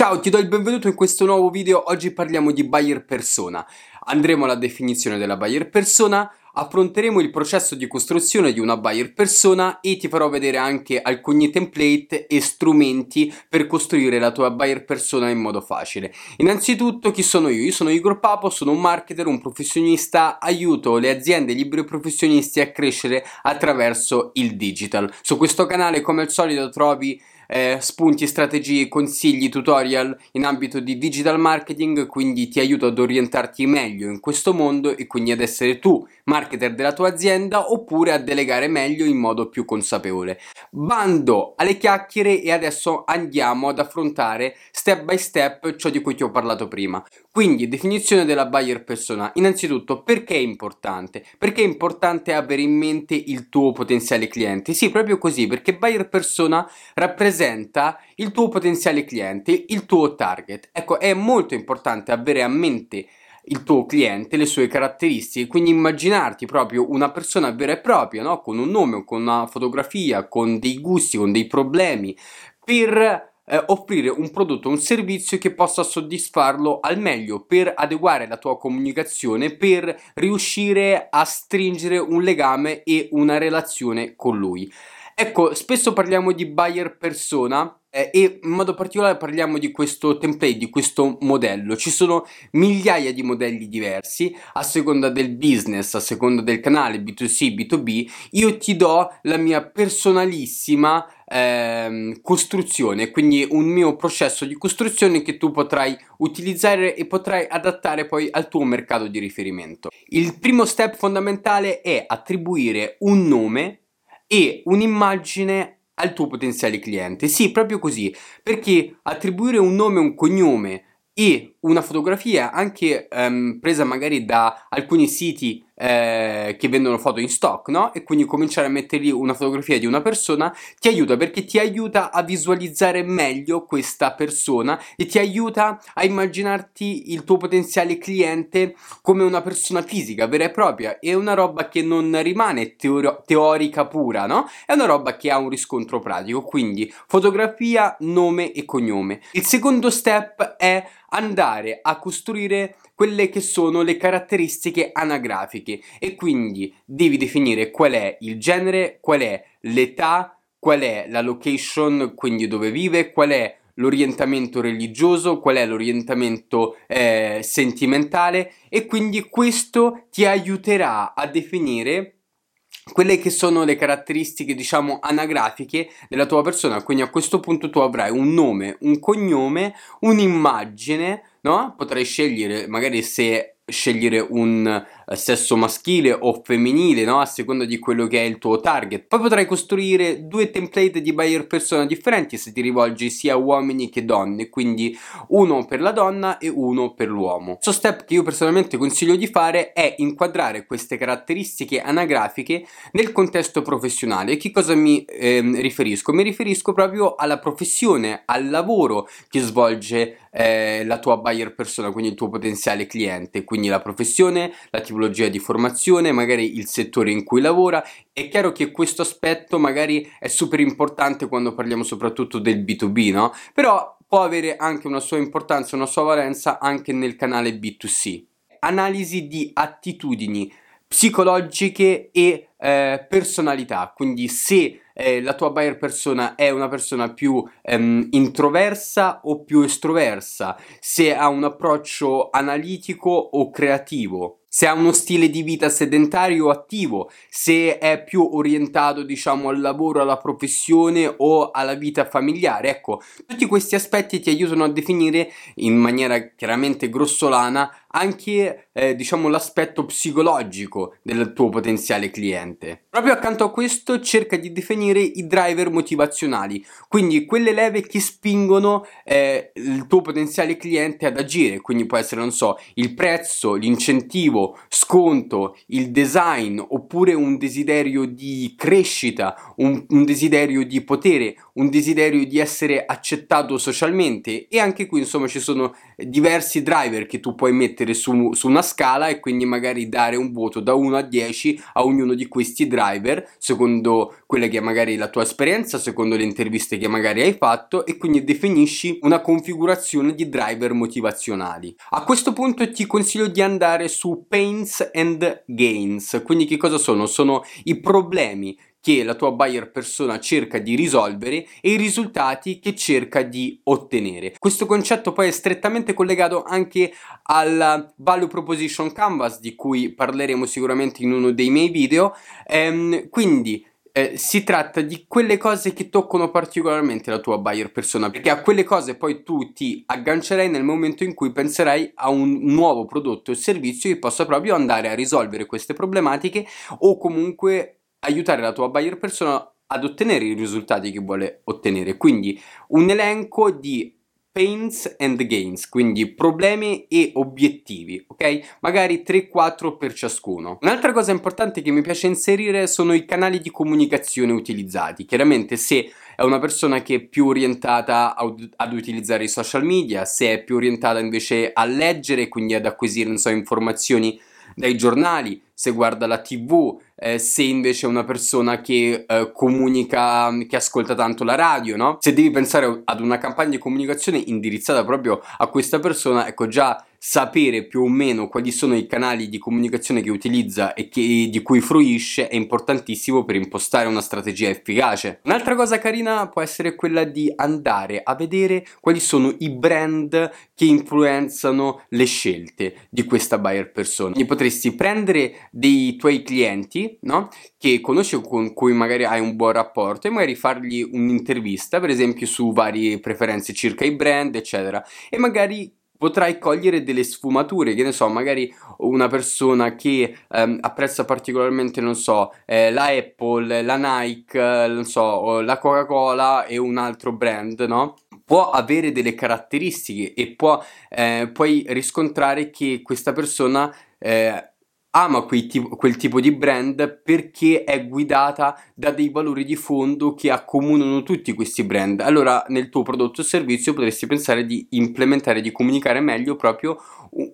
Ciao, ti do il benvenuto in questo nuovo video. Oggi parliamo di buyer persona. Andremo alla definizione della buyer persona, affronteremo il processo di costruzione di una buyer persona e ti farò vedere anche alcuni template e strumenti per costruire la tua buyer persona in modo facile. Innanzitutto, chi sono io? Io sono Igor Papo, sono un marketer, un professionista, aiuto le aziende liberi professionisti a crescere attraverso il digital. Su questo canale, come al solito, trovi eh, spunti, strategie, consigli, tutorial in ambito di digital marketing, quindi ti aiuto ad orientarti meglio in questo mondo e quindi ad essere tu marketer della tua azienda oppure a delegare meglio in modo più consapevole. Bando alle chiacchiere e adesso andiamo ad affrontare step by step ciò di cui ti ho parlato prima. Quindi definizione della buyer persona. Innanzitutto perché è importante? Perché è importante avere in mente il tuo potenziale cliente? Sì, proprio così, perché buyer persona rappresenta il tuo potenziale cliente, il tuo target. Ecco, è molto importante avere a mente il tuo cliente, le sue caratteristiche, quindi immaginarti proprio una persona vera e propria, no? con un nome, con una fotografia, con dei gusti, con dei problemi, per eh, offrire un prodotto un servizio che possa soddisfarlo al meglio per adeguare la tua comunicazione, per riuscire a stringere un legame e una relazione con lui. Ecco, spesso parliamo di buyer persona eh, e in modo particolare parliamo di questo template, di questo modello. Ci sono migliaia di modelli diversi a seconda del business, a seconda del canale B2C, B2B. Io ti do la mia personalissima ehm, costruzione, quindi un mio processo di costruzione che tu potrai utilizzare e potrai adattare poi al tuo mercato di riferimento. Il primo step fondamentale è attribuire un nome e un'immagine al tuo potenziale cliente. Sì, proprio così, perché attribuire un nome un cognome e una fotografia anche um, presa magari da alcuni siti eh, che vendono foto in stock, no? E quindi cominciare a mettere lì una fotografia di una persona ti aiuta perché ti aiuta a visualizzare meglio questa persona e ti aiuta a immaginarti il tuo potenziale cliente come una persona fisica, vera e propria. È una roba che non rimane teori- teorica pura, no? È una roba che ha un riscontro pratico. Quindi fotografia, nome e cognome. Il secondo step è andare a costruire quelle che sono le caratteristiche anagrafiche. E quindi devi definire qual è il genere, qual è l'età, qual è la location, quindi dove vive, qual è l'orientamento religioso, qual è l'orientamento eh, sentimentale. E quindi questo ti aiuterà a definire quelle che sono le caratteristiche diciamo anagrafiche della tua persona. Quindi a questo punto tu avrai un nome un cognome un'immagine no? potrai scegliere magari se scegliere un sesso maschile o femminile, no? A seconda di quello che è il tuo target. Poi potrai costruire due template di buyer persona differenti se ti rivolgi sia a uomini che donne, quindi uno per la donna e uno per l'uomo. Questo step che io personalmente consiglio di fare è inquadrare queste caratteristiche anagrafiche nel contesto professionale. Che cosa mi eh, riferisco? Mi riferisco proprio alla professione, al lavoro che svolge eh, la tua buyer persona, quindi il tuo potenziale cliente, quindi la professione, la tipologia di formazione, magari il settore in cui lavora. È chiaro che questo aspetto magari è super importante quando parliamo soprattutto del B2B, no? Però può avere anche una sua importanza, una sua valenza anche nel canale B2C. Analisi di attitudini psicologiche e eh, personalità, quindi se eh, la tua buyer persona è una persona più ehm, introversa o più estroversa, se ha un approccio analitico o creativo se ha uno stile di vita sedentario o attivo, se è più orientato diciamo al lavoro, alla professione o alla vita familiare. Ecco, tutti questi aspetti ti aiutano a definire in maniera chiaramente grossolana anche eh, diciamo l'aspetto psicologico del tuo potenziale cliente. Proprio accanto a questo cerca di definire i driver motivazionali, quindi quelle leve che spingono eh, il tuo potenziale cliente ad agire, quindi può essere non so, il prezzo, l'incentivo, sconto, il design oppure un desiderio di crescita, un, un desiderio di potere, un desiderio di essere accettato socialmente e anche qui insomma ci sono diversi driver che tu puoi mettere su, su una scala e quindi magari dare un voto da 1 a 10 a ognuno di questi driver secondo quella che è magari la tua esperienza, secondo le interviste che magari hai fatto e quindi definisci una configurazione di driver motivazionali. A questo punto ti consiglio di andare su Pains and Gains, quindi che cosa sono? Sono i problemi che la tua buyer persona cerca di risolvere e i risultati che cerca di ottenere. Questo concetto poi è strettamente collegato anche al value proposition canvas di cui parleremo sicuramente in uno dei miei video. Ehm, quindi eh, si tratta di quelle cose che toccano particolarmente la tua buyer persona, perché a quelle cose poi tu ti aggancerai nel momento in cui penserai a un nuovo prodotto o servizio che possa proprio andare a risolvere queste problematiche o comunque aiutare la tua buyer persona ad ottenere i risultati che vuole ottenere. Quindi un elenco di pains and gains, quindi problemi e obiettivi, ok? Magari 3-4 per ciascuno. Un'altra cosa importante che mi piace inserire sono i canali di comunicazione utilizzati. Chiaramente se è una persona che è più orientata ad utilizzare i social media, se è più orientata invece a leggere, quindi ad acquisire, so, informazioni dai giornali, se guarda la tv, eh, se invece è una persona che eh, comunica, che ascolta tanto la radio, no? Se devi pensare ad una campagna di comunicazione indirizzata proprio a questa persona, ecco già sapere più o meno quali sono i canali di comunicazione che utilizza e che, di cui fruisce è importantissimo per impostare una strategia efficace. Un'altra cosa carina può essere quella di andare a vedere quali sono i brand che influenzano le scelte di questa buyer persona. Quindi potresti prendere dei tuoi clienti, no? Che conosci con cui magari hai un buon rapporto e magari fargli un'intervista, per esempio su varie preferenze circa i brand, eccetera, e magari potrai cogliere delle sfumature, che ne so, magari una persona che ehm, apprezza particolarmente, non so, eh, la Apple, la Nike, eh, non so, la Coca-Cola e un altro brand, no? Può avere delle caratteristiche e può, eh, puoi riscontrare che questa persona eh, ama tipo, quel tipo di brand perché è guidata da dei valori di fondo che accomunano tutti questi brand. Allora nel tuo prodotto o servizio potresti pensare di implementare, di comunicare meglio proprio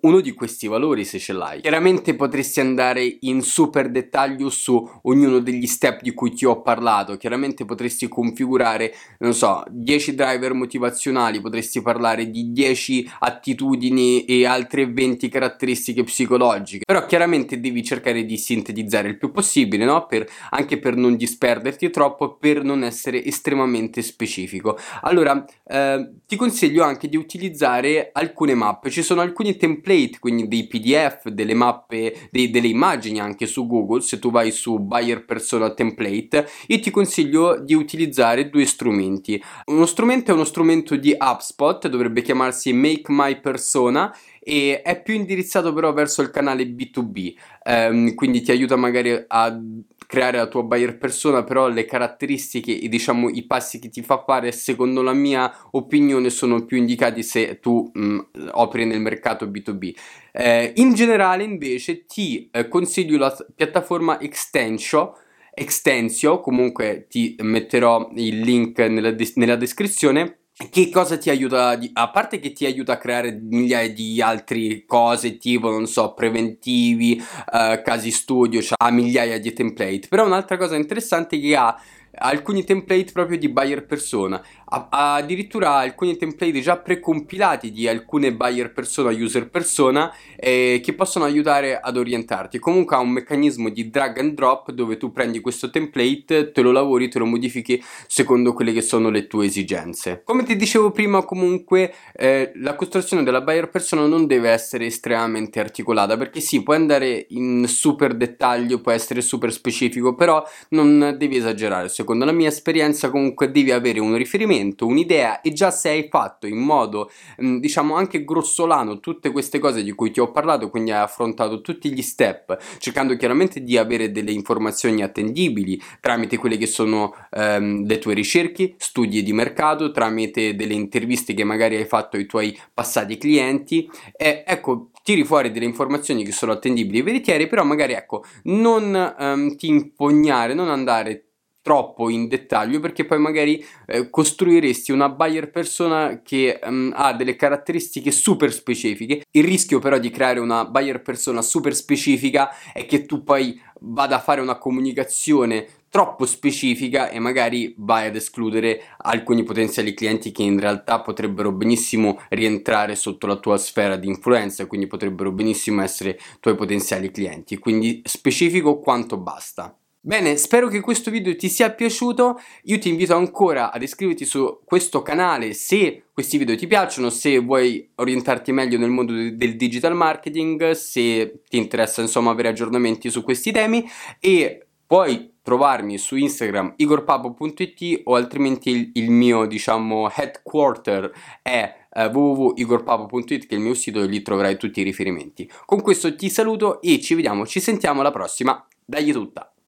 uno di questi valori se ce l'hai. Chiaramente potresti andare in super dettaglio su ognuno degli step di cui ti ho parlato, chiaramente potresti configurare, non so, 10 driver motivazionali, potresti parlare di 10 attitudini e altre 20 caratteristiche psicologiche, però chiaramente devi cercare di sintetizzare il più possibile, no? Per, anche per non disperderti troppo, per non essere estremamente specifico. Allora, eh, ti consiglio anche di utilizzare alcune mappe, ci sono alcuni tempi template, quindi dei PDF, delle mappe, dei, delle immagini anche su Google, se tu vai su Buyer Persona Template, io ti consiglio di utilizzare due strumenti. Uno strumento è uno strumento di HubSpot, dovrebbe chiamarsi Make My Persona e è più indirizzato però verso il canale B2B, ehm, quindi ti aiuta magari a creare la tua buyer persona, però le caratteristiche e diciamo i passi che ti fa fare, secondo la mia opinione, sono più indicati se tu mh, mm, operi nel mercato B2B. Eh, in generale, invece, ti eh, consiglio la piattaforma Extensio. Extensio, comunque ti metterò il link nella, nella descrizione che cosa ti aiuta? A parte che ti aiuta a creare migliaia di altre cose, tipo, non so, preventivi, uh, casi studio, cioè ha migliaia di template. Però un'altra cosa interessante che ha alcuni template proprio di buyer persona, ha, addirittura alcuni template già precompilati di alcune buyer persona, user persona eh, che possono aiutare ad orientarti. Comunque ha un meccanismo di drag and drop dove tu prendi questo template, te lo lavori, te lo modifichi secondo quelle che sono le tue esigenze. Come ti dicevo prima, comunque eh, la costruzione della buyer persona non deve essere estremamente articolata perché sì, puoi andare in super dettaglio, può essere super specifico, però non devi esagerare. Secondo la mia esperienza, comunque devi avere un riferimento, un'idea e già se hai fatto in modo, mm, diciamo, anche grossolano tutte queste cose di cui ti ho parlato, quindi hai affrontato tutti gli step, cercando chiaramente di avere delle informazioni attendibili tramite quelle che sono ehm, le tue ricerche, studi di mercato, tramite delle interviste che magari hai fatto ai tuoi passati clienti. E ecco tiri fuori delle informazioni che sono attendibili e veritiere però magari ecco non ehm, ti impugnare non andare troppo in dettaglio perché poi magari eh, costruiresti una buyer persona che um, ha delle caratteristiche super specifiche. Il rischio però di creare una buyer persona super specifica è che tu poi vada a fare una comunicazione troppo specifica e magari vai ad escludere alcuni potenziali clienti che in realtà potrebbero benissimo rientrare sotto la tua sfera di influenza, quindi potrebbero benissimo essere tuoi potenziali clienti. Quindi specifico quanto basta. Bene, spero che questo video ti sia piaciuto, io ti invito ancora ad iscriverti su questo canale se questi video ti piacciono, se vuoi orientarti meglio nel mondo del digital marketing, se ti interessa insomma avere aggiornamenti su questi temi e puoi trovarmi su Instagram igorpapo.it o altrimenti il, il, mio diciamo headquarter è uh, www.igorpapo.it che è il mio sito e lì troverai tutti i riferimenti. Con questo ti saluto e ci vediamo, ci sentiamo alla prossima, dagli tutta!